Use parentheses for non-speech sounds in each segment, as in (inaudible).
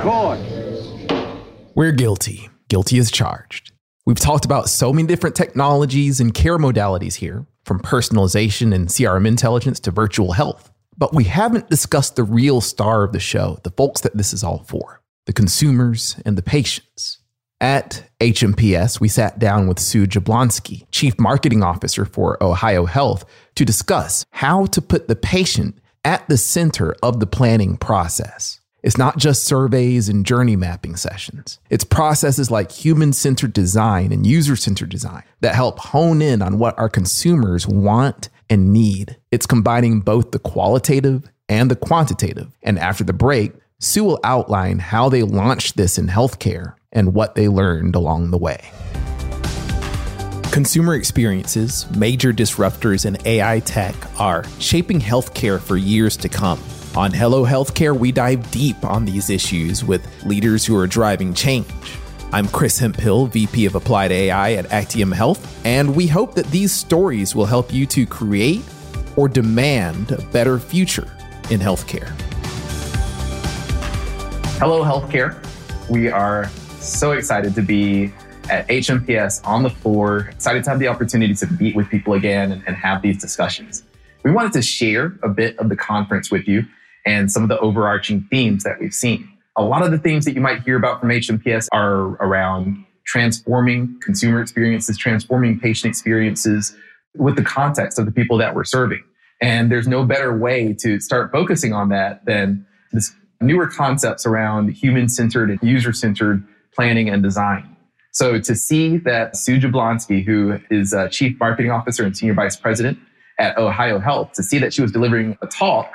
court. We're guilty. Guilty as charged. We've talked about so many different technologies and care modalities here, from personalization and CRM intelligence to virtual health. But we haven't discussed the real star of the show, the folks that this is all for the consumers and the patients. At HMPS, we sat down with Sue Jablonski, Chief Marketing Officer for Ohio Health, to discuss how to put the patient at the center of the planning process. It's not just surveys and journey mapping sessions. It's processes like human centered design and user centered design that help hone in on what our consumers want and need. It's combining both the qualitative and the quantitative. And after the break, Sue will outline how they launched this in healthcare and what they learned along the way. Consumer experiences, major disruptors in AI tech are shaping healthcare for years to come. On Hello Healthcare, we dive deep on these issues with leaders who are driving change. I'm Chris Hemphill, VP of Applied AI at Actium Health, and we hope that these stories will help you to create or demand a better future in healthcare. Hello, healthcare. We are so excited to be at HMPS on the floor, excited to have the opportunity to meet with people again and, and have these discussions. We wanted to share a bit of the conference with you and some of the overarching themes that we've seen. A lot of the themes that you might hear about from HMPS are around transforming consumer experiences, transforming patient experiences with the context of the people that we're serving. And there's no better way to start focusing on that than this newer concepts around human centered and user centered planning and design. So to see that Sue Jablonski, who is a chief marketing officer and senior vice president at Ohio Health, to see that she was delivering a talk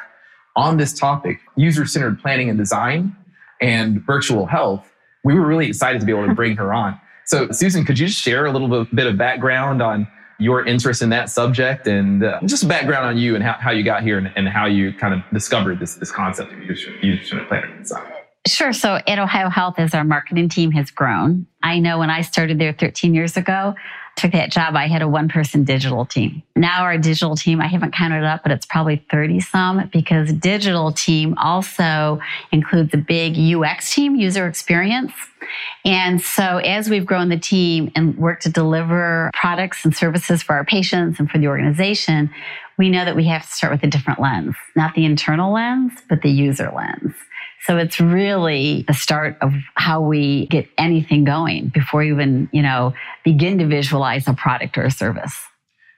on this topic, user-centered planning and design and virtual health, we were really excited to be able to bring her on. So Susan, could you just share a little bit of background on your interest in that subject and uh, just background on you and how, how you got here and, and, how you kind of discovered this, this concept of user-centered planning and design? Sure. So at Ohio Health, as our marketing team has grown, I know when I started there 13 years ago, took that job, I had a one person digital team. Now our digital team, I haven't counted it up, but it's probably 30 some because digital team also includes a big UX team, user experience. And so as we've grown the team and worked to deliver products and services for our patients and for the organization, we know that we have to start with a different lens, not the internal lens, but the user lens. So it's really the start of how we get anything going before you even, you know, begin to visualize a product or a service.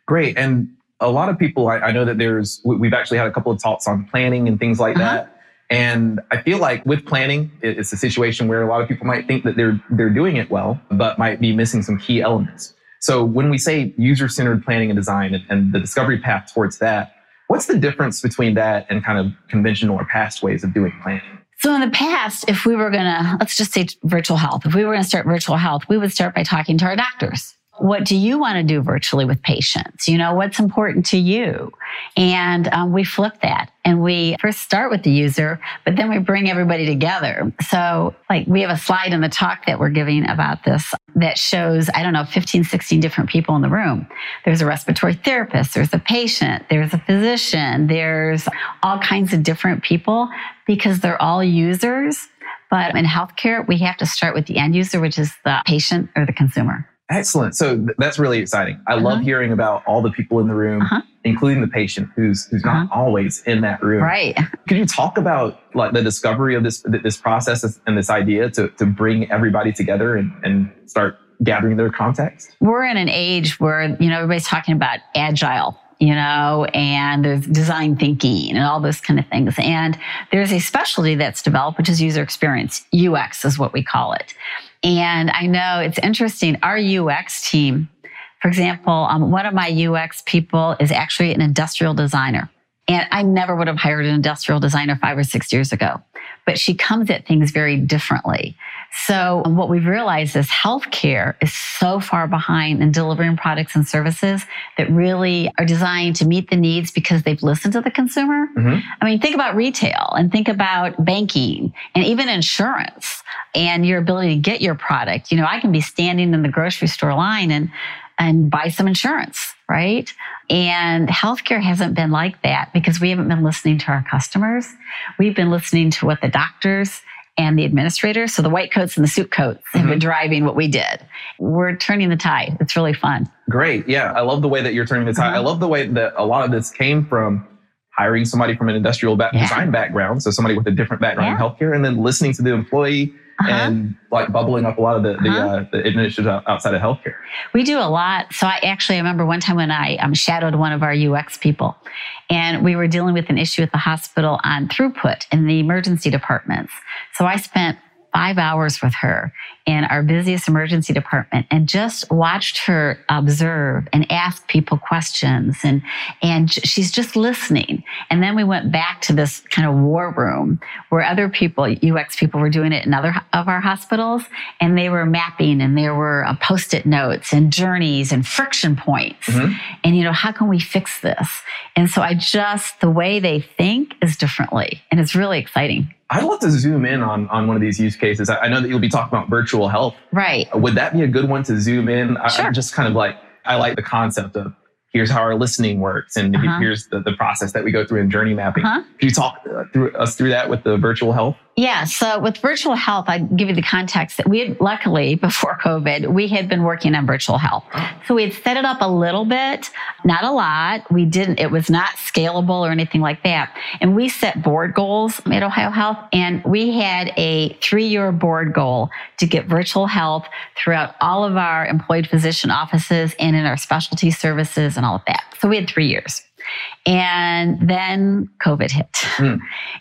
Great. And a lot of people, I, I know that there's, we've actually had a couple of talks on planning and things like uh-huh. that. And I feel like with planning, it's a situation where a lot of people might think that they're, they're doing it well, but might be missing some key elements. So when we say user-centered planning and design and, and the discovery path towards that, what's the difference between that and kind of conventional or past ways of doing planning? So in the past, if we were going to, let's just say virtual health, if we were going to start virtual health, we would start by talking to our doctors. What do you want to do virtually with patients? You know, what's important to you? And um, we flip that and we first start with the user, but then we bring everybody together. So like we have a slide in the talk that we're giving about this that shows, I don't know, 15, 16 different people in the room. There's a respiratory therapist, there's a patient, there's a physician, there's all kinds of different people because they're all users. But in healthcare, we have to start with the end user, which is the patient or the consumer. Excellent. So th- that's really exciting. I uh-huh. love hearing about all the people in the room, uh-huh. including the patient who's who's uh-huh. not always in that room. Right. Could you talk about like the discovery of this this process and this idea to to bring everybody together and, and start gathering their context? We're in an age where you know everybody's talking about agile you know, and there's design thinking and all those kind of things. And there's a specialty that's developed, which is user experience. UX is what we call it. And I know it's interesting. Our UX team, for example, um, one of my UX people is actually an industrial designer. And I never would have hired an industrial designer five or six years ago, but she comes at things very differently. So what we've realized is healthcare is so far behind in delivering products and services that really are designed to meet the needs because they've listened to the consumer. Mm-hmm. I mean, think about retail and think about banking and even insurance and your ability to get your product. You know, I can be standing in the grocery store line and and buy some insurance, right? And healthcare hasn't been like that because we haven't been listening to our customers. We've been listening to what the doctors and the administrators. So the white coats and the suit coats have been Mhm. driving what we did. We're turning the tide. It's really fun. Great. Yeah. I love the way that you're turning the tide. I Uh-huh. love the way that a lot of this came from hiring somebody from an industrial ba- Yeah. design background. So somebody with a different background in healthcare and then listening to the employee Uh-huh. and like bubbling up a lot of the, the, Uh-huh. uh, the initiatives outside of healthcare. We do a lot. So I actually remember one time when I um, shadowed one of our UX people, and we were dealing with an issue at the hospital on throughput in the emergency departments. So I spent five hours with her in our busiest emergency department and just watched her observe and ask people questions. And and she's just listening. And then we went back to this kind of war room where other people ux people were doing it in other of our hospitals. And they were mapping and there were uh, post-it notes and journeys and friction points. Mhm. and you know how can we fix this? And so i just the way they think is differently. And it's really exciting I'd love to zoom in on, on one of these use cases. I I know that you'll be talking about virtual health. right Would that be a good one to zoom in? I, Sure. I'm just kind of like, I like the concept of here's how our listening works and Uh-huh. here's the, the process that we go through in journey mapping. Uh-huh. Could you talk uh, through us through that with the virtual health? Yeah. So with virtual health, I give you the context that we had luckily before (laughs) COVID, we had been working on virtual health. So we had set it up a little bit, not a lot. We didn't, it was not scalable or anything like that. And we set board goals at Ohio Health and we had a three year board goal to get virtual health throughout all of our employed physician offices and in our specialty services and all of that. So we had three years. And then COVID hit. Hmm.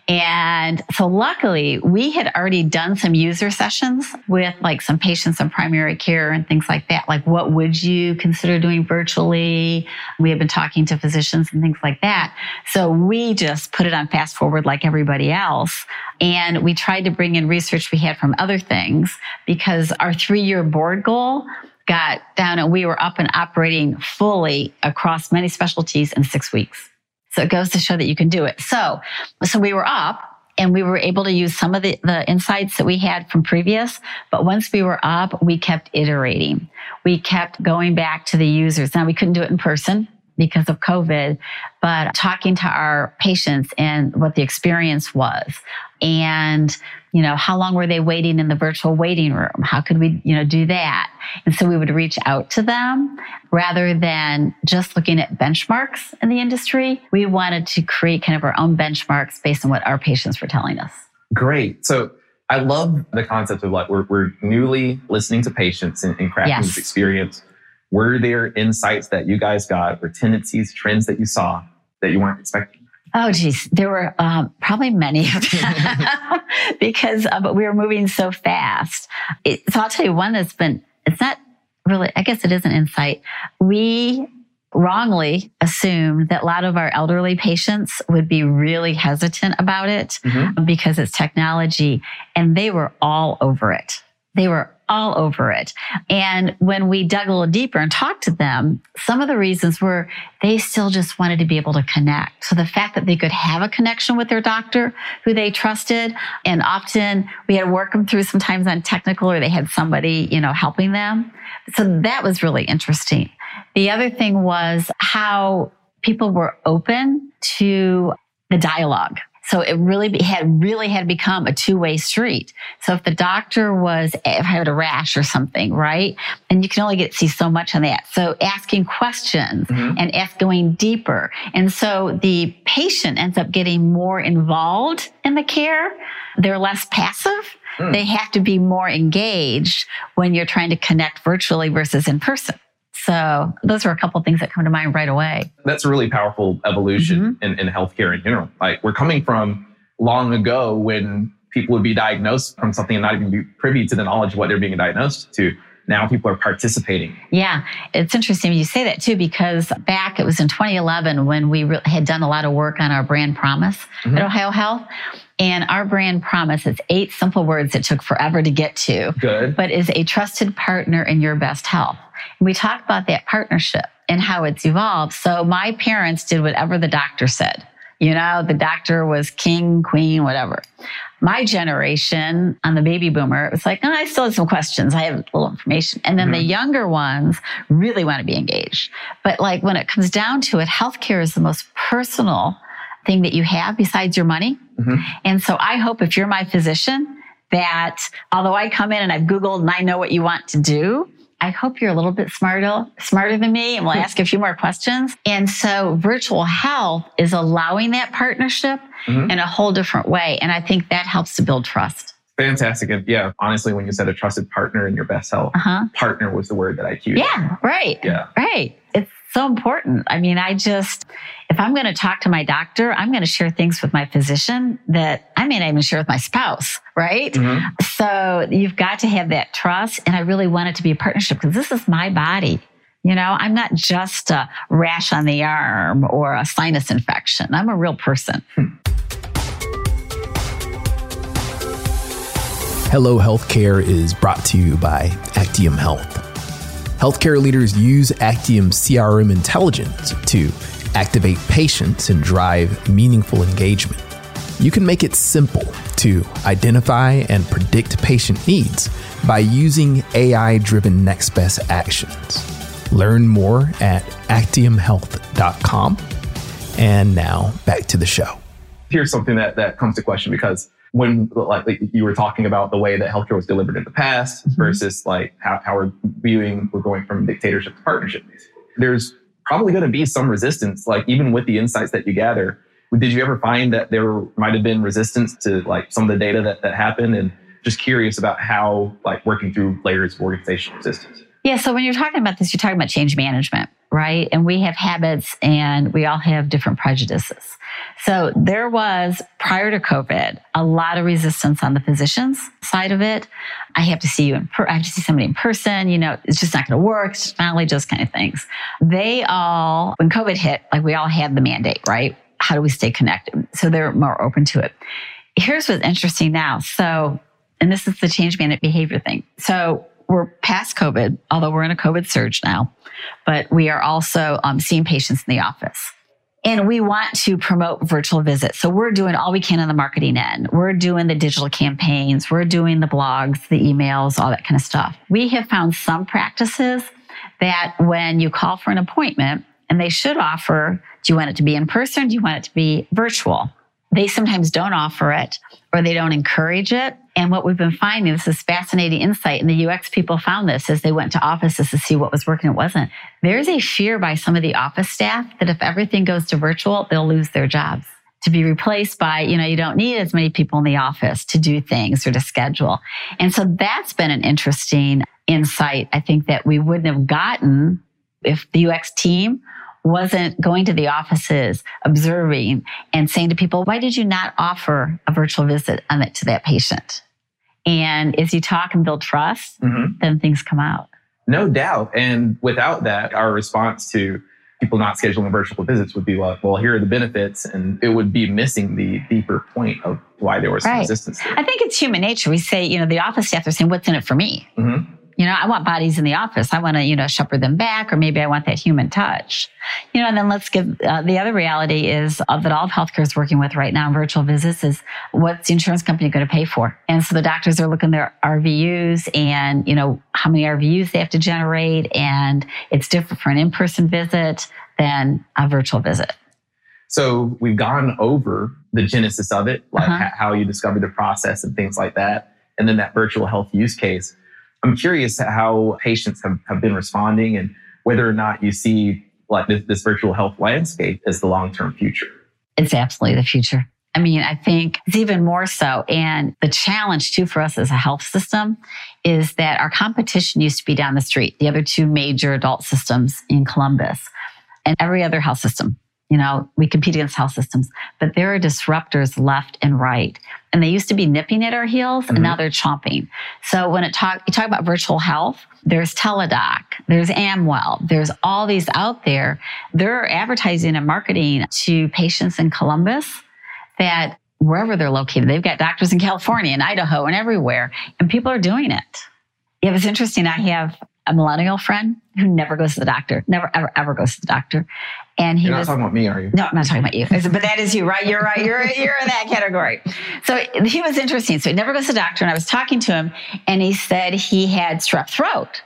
And so luckily we had already done some user sessions with like some patients in primary care and things like that. Like what would you consider doing virtually? We had been talking to physicians and things like that. So we just put it on fast forward like everybody else. And we tried to bring in research we had from other things because our three year board goal got down and we were up and operating fully across many specialties in six weeks. So it goes to show that you can do it. So, so we were up and we were able to use some of the, the insights that we had from previous. But once we were up, we kept iterating. We kept going back to the users. Now we couldn't do it in person because of COVID, but talking to our patients and what the experience was and you know how long were they waiting in the virtual waiting room how could we you know do that and so we would reach out to them rather than just looking at benchmarks in the industry we wanted to create kind of our own benchmarks based on what our patients were telling us Great. So I love the concept of like we're, we're newly listening to patients and, and crafting Yes. this experience. Were there insights that you guys got or tendencies, trends that you saw that you weren't expecting? Oh, geez, there were um, probably many of (laughs) them (laughs) because uh, but we were moving so fast. It, so I'll tell you one that's been. It's not really. I guess it is an insight. We wrongly assumed that a lot of our elderly patients would be really hesitant about it Mhm. because it's technology, and they were all over it. They were all over it. And when we dug a little deeper and talked to them, some of the reasons were they still just wanted to be able to connect. So the fact that they could have a connection with their doctor who they trusted, and often we had to work them through sometimes on technical or they had somebody, you know, helping them. So that was really interesting. The other thing was how people were open to the dialogue. So it really be- had really had become a two way street. So if the doctor was if I had a rash or something, right, and you can only get see so much on that. So asking questions Mhm. and ask going deeper, and so the patient ends up getting more involved in the care. They're less passive. Mm. They have to be more engaged when you're trying to connect virtually versus in person. So those are a couple things that come to mind right away. That's a really powerful evolution Mm-hmm. in, in healthcare in general. Like we're coming from long ago when people would be diagnosed from something and not even be privy to the knowledge of what they're being diagnosed to. Now people are participating. Yeah, it's interesting you say that too, because back it was in 2011 when we re- had done a lot of work on our brand promise Mhm. at Ohio Health. And our brand promise is eight simple words that took forever to get to, Good. but is a trusted partner in your best health. And we talked about that partnership and how it's evolved. So my parents did whatever the doctor said. You know, the doctor was king, queen, whatever. My generation on the baby boomer, it was like, oh, I still have some questions. I have a little information. And then the younger ones really want to be engaged. But like when it comes down to it, healthcare is the most personal thing that you have besides your money. Mhm. And so I hope if you're my physician, that although I come in and I've Googled and I know what you want to do, I hope you're a little bit smarter, smarter than me, and we'll (laughs) ask a few more questions. And so virtual health is allowing that partnership mm-hmm. in a whole different way. And I think that helps to build trust. Fantastic. And yeah, honestly, when you said a trusted partner in your best health, uh-huh. partner was the word that I cued. Yeah, right. Yeah. Right. It's so important. I mean, I just, if I'm going to talk to my doctor, I'm going to share things with my physician that I may not even share with my spouse, right? Mm-hmm. So you've got to have that trust. And I really want it to be a partnership because this is my body. You know, I'm not just a rash on the arm or a sinus infection. I'm a real person. Hello Healthcare is brought to you by Actium Health. Healthcare leaders use Actium CRM intelligence to activate patients and drive meaningful engagement. You can make it simple to identify and predict patient needs by using AI driven next best actions. Learn more at actiumhealth.com. And now back to the show. Here's something that, that comes to question because when like, like, you were talking about the way that healthcare was delivered in the past mm-hmm. versus like how, how we're viewing we're going from dictatorship to partnership there's probably going to be some resistance like even with the insights that you gather did you ever find that there might have been resistance to like some of the data that, that happened and just curious about how like working through layers of organizational resistance yeah so when you're talking about this you're talking about change management right and we have habits and we all have different prejudices so there was prior to COVID a lot of resistance on the physicians side of it. I have to see you in per- I have to see somebody in person. You know, it's just not going to work. It's just not finally those kind of things. They all, when COVID hit, like we all had the mandate, right? How do we stay connected? So they're more open to it. Here's what's interesting now. So, and this is the change management behavior thing. So we're past COVID, although we're in a COVID surge now, but we are also um, seeing patients in the office. And we want to promote virtual visits. So we're doing all we can on the marketing end. We're doing the digital campaigns. We're doing the blogs, the emails, all that kind of stuff. We have found some practices that when you call for an appointment and they should offer, do you want it to be in person? Do you want it to be virtual? They sometimes don't offer it or they don't encourage it. And what we've been finding, this is fascinating insight, and the UX people found this as they went to offices to see what was working and wasn't. There's a fear by some of the office staff that if everything goes to virtual, they'll lose their jobs to be replaced by, you know, you don't need as many people in the office to do things or to schedule. And so that's been an interesting insight. I think that we wouldn't have gotten if the UX team wasn't going to the offices, observing and saying to people, why did you not offer a virtual visit on to that patient? And as you talk and build trust, mm-hmm. then things come out. No doubt. And without that, our response to people not scheduling virtual visits would be like, well, here are the benefits. And it would be missing the deeper point of why there was right. resistance. There. I think it's human nature. We say, you know, the office staff are saying, what's in it for me? Mm-hmm. You know, I want bodies in the office. I want to, you know, shepherd them back, or maybe I want that human touch. You know, and then let's give uh, the other reality is uh, that all of healthcare is working with right now in virtual visits is what's the insurance company going to pay for? And so the doctors are looking their RVUs and, you know, how many RVUs they have to generate. And it's different for an in person visit than a virtual visit. So we've gone over the genesis of it, like uh-huh. how you discovered the process and things like that. And then that virtual health use case. I'm curious how patients have, have been responding and whether or not you see like this, this virtual health landscape as the long-term future. It's absolutely the future. I mean, I think it's even more so. And the challenge too for us as a health system is that our competition used to be down the street, the other two major adult systems in Columbus and every other health system you know, we compete against health systems, but there are disruptors left and right. And they used to be nipping at our heels mm-hmm. and now they're chomping. So when it talk, you talk about virtual health, there's Teladoc, there's Amwell, there's all these out there. They're advertising and marketing to patients in Columbus that wherever they're located, they've got doctors in California and Idaho and everywhere, and people are doing it. It was interesting. I have a millennial friend who never goes to the doctor, never, ever, ever goes to the doctor. And he You're was, not talking about me, are you? No, I'm not talking about you. But that is you, right? You're right. You're, you're in that category. So he was interesting. So he never goes to the doctor. And I was talking to him and he said he had strep throat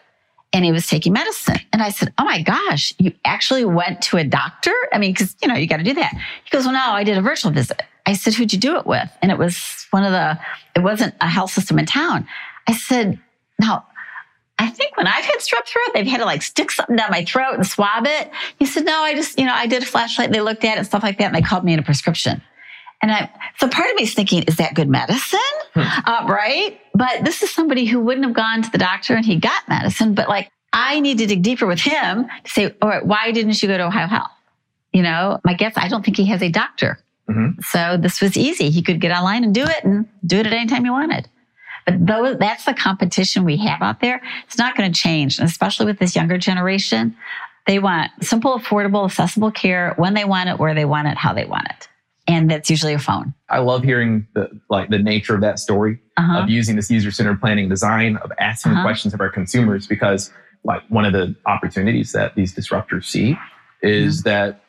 and he was taking medicine. And I said, Oh my gosh, you actually went to a doctor? I mean, cause you know, you got to do that. He goes, Well, no, I did a virtual visit. I I said, who'd you do it with? And it was one of the, it wasn't a health system in town. I said, now, I think when I've had strep throat, they've had to like stick something down my throat and swab it. He said, no, I just, you know, I did a flashlight. They looked at it and stuff like that. And they called me in a prescription. And I, so part of me is thinking, is that good medicine? Hmm. Uh, right. But this is somebody who wouldn't have gone to the doctor and he got medicine. But like, I need to dig deeper with him to say, all right, why didn't you go to Ohio Health? You know, my guess, I don't think he has a doctor. Mm-hmm. So this was easy. He could get online and do it and do it at any time he wanted. But those, that's the competition we have out there. It's not going to change, and especially with this younger generation. They want simple, affordable, accessible care when they want it, where they want it, how they want it. And that's usually a phone. I love hearing the like the nature of that story uh-huh. of using this user-centered planning design, of asking uh-huh. questions of our consumers, because like one of the opportunities that these disruptors see is mm-hmm. that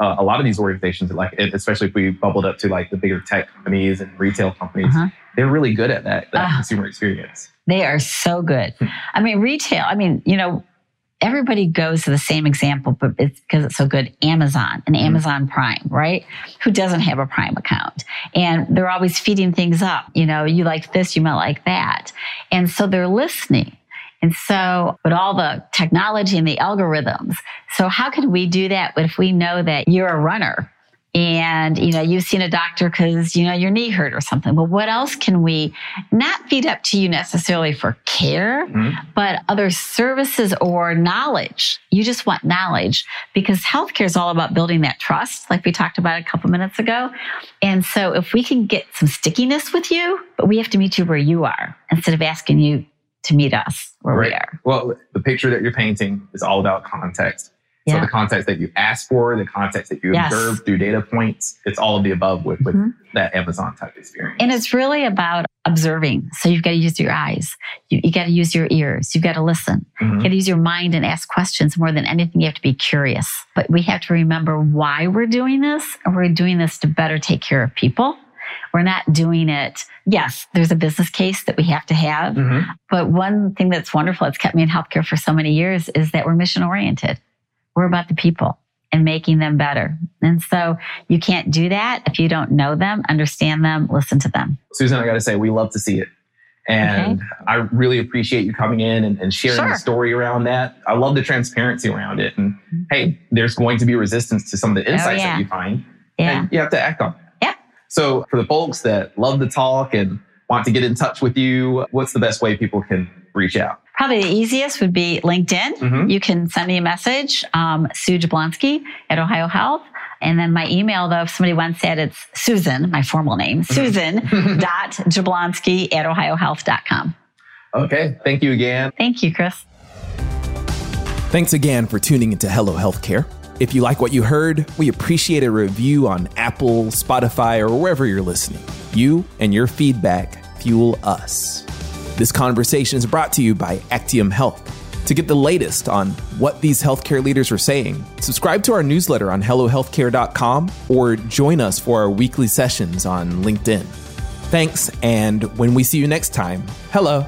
uh, a lot of these organizations, like especially if we bubbled up to like the bigger tech companies and retail companies, uh-huh. They're really good at that, that uh, consumer experience. They are so good. I mean, retail. I mean, you know, everybody goes to the same example, but it's because it's so good. Amazon and mm-hmm. Amazon Prime, right? Who doesn't have a Prime account? And they're always feeding things up. You know, you like this, you might like that, and so they're listening. And so, but all the technology and the algorithms. So how can we do that if we know that you're a runner and you know you've seen a doctor because you know your knee hurt or something well what else can we not feed up to you necessarily for care mm-hmm. but other services or knowledge you just want knowledge because healthcare is all about building that trust like we talked about a couple minutes ago and so if we can get some stickiness with you but we have to meet you where you are instead of asking you to meet us where right. we are. Well, the picture that you're painting is all about context. Yeah. So the context that you ask for, the context that you yes. observe through data points, it's all of the above with, with mm-hmm. that Amazon type experience. And it's really about observing. So you've got to use your eyes. You, you got to use your ears. You've got to listen. Mm-hmm. You got to use your mind and ask questions more than anything. You have to be curious. But we have to remember why we're doing this. And we're doing this to better take care of people we're not doing it. Yes, there's a business case that we have to have. Mm-hmm. But one thing that's wonderful, it's kept me in healthcare for so many years, is that we're mission oriented. We're about the people and making them better. And so you can't do that if you don't know them, understand them, listen to them. Susan, I got to say, we love to see it. And okay. I really appreciate you coming in and, and sharing sure. the story around that. I love the transparency around it. And mm-hmm. hey, there's going to be resistance to some of the oh, insights oh, yeah. that you find. Yeah. And you have to act on it. Yeah. So for the folks that love to talk and want to get in touch with you, what's the best way people can reach out? Probably the easiest would be LinkedIn. Mm-hmm. You can send me a message, um, Sue Jablonski at Ohio Health. And then my email, though, if somebody wants that, it's Susan, my formal name, mm-hmm. Susan (laughs) dot Jablonski at ohiohealth.com. Okay. Thank you again. Thank you, Chris. Thanks again for tuning into Hello Healthcare. If you like what you heard, we appreciate a review on Apple, Spotify, or wherever you're listening. You and your feedback fuel us. This conversation is brought to you by Actium Health. To get the latest on what these healthcare leaders are saying, subscribe to our newsletter on HelloHealthcare.com or join us for our weekly sessions on LinkedIn. Thanks, and when we see you next time, hello.